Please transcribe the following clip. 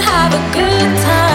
have a good time.